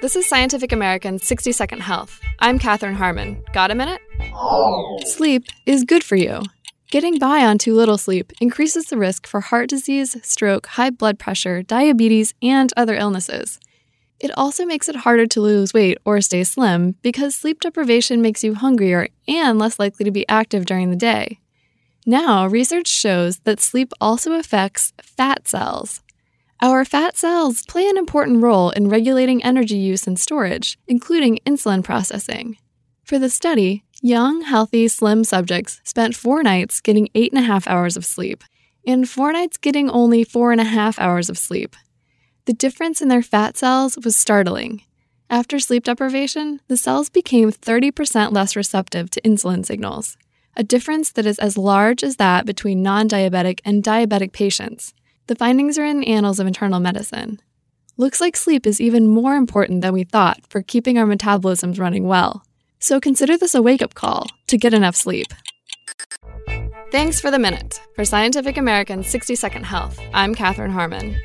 This is Scientific American's 60 Second Health. I'm Katherine Harmon. Got a minute? Sleep is good for you. Getting by on too little sleep increases the risk for heart disease, stroke, high blood pressure, diabetes, and other illnesses. It also makes it harder to lose weight or stay slim because sleep deprivation makes you hungrier and less likely to be active during the day. Now, research shows that sleep also affects fat cells. Our fat cells play an important role in regulating energy use and storage, including insulin processing. For the study, young, healthy, slim subjects spent four nights getting eight and a half hours of sleep, and four nights getting only four and a half hours of sleep. The difference in their fat cells was startling. After sleep deprivation, the cells became 30% less receptive to insulin signals, a difference that is as large as that between non diabetic and diabetic patients. The findings are in Annals of Internal Medicine. Looks like sleep is even more important than we thought for keeping our metabolisms running well. So consider this a wake up call to get enough sleep. Thanks for the minute. For Scientific American's 60 Second Health, I'm Katherine Harmon.